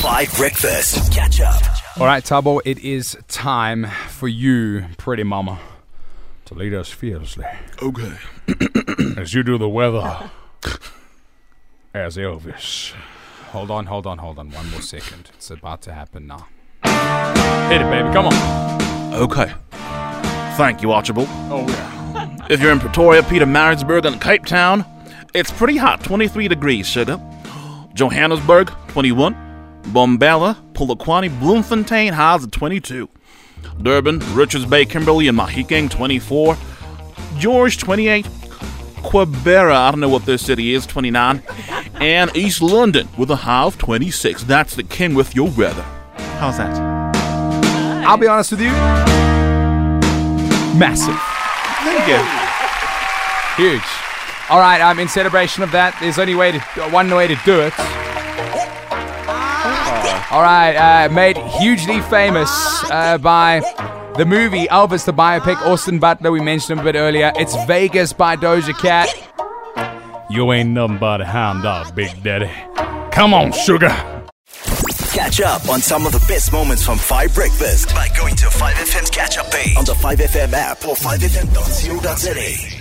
Five Breakfast. Catch up. All right, Thabo, it is time for you, pretty mama, to lead us fearlessly Okay. as you do the weather as Elvis. Hold on, hold on, hold on. One more second. It's about to happen now. Hit it, baby. Come on. Okay. Thank you, Archibald. Oh, yeah. If you're in Pretoria, Pietermaritzburg, and Cape Town, it's pretty hot, 23 degrees, sugar. Johannesburg, 21. Mbombela, Polokwane, Bloemfontein, highs at 22. Durban, Richards Bay, Kimberley, and Mahikeng, 24. George, 28. Quebec, I don't know what this city is, 29. And East London with a high of 26. That's the king with your weather. How's that? I'll be honest with you. Massive. Thank you. Huge. All right, um, in celebration of that, there's only way to one way to do it. All right, uh, made hugely famous uh, by the movie Elvis the biopic. Austin Butler, we mentioned him a bit earlier. It's Vegas by Doja Cat. You ain't nothing but a hound dog, Big Daddy. Come on, sugar. Catch up on some of the best moments from 5 Breakfast by going to 5FM's catch up page on the 5FM app or 5FM.co.za.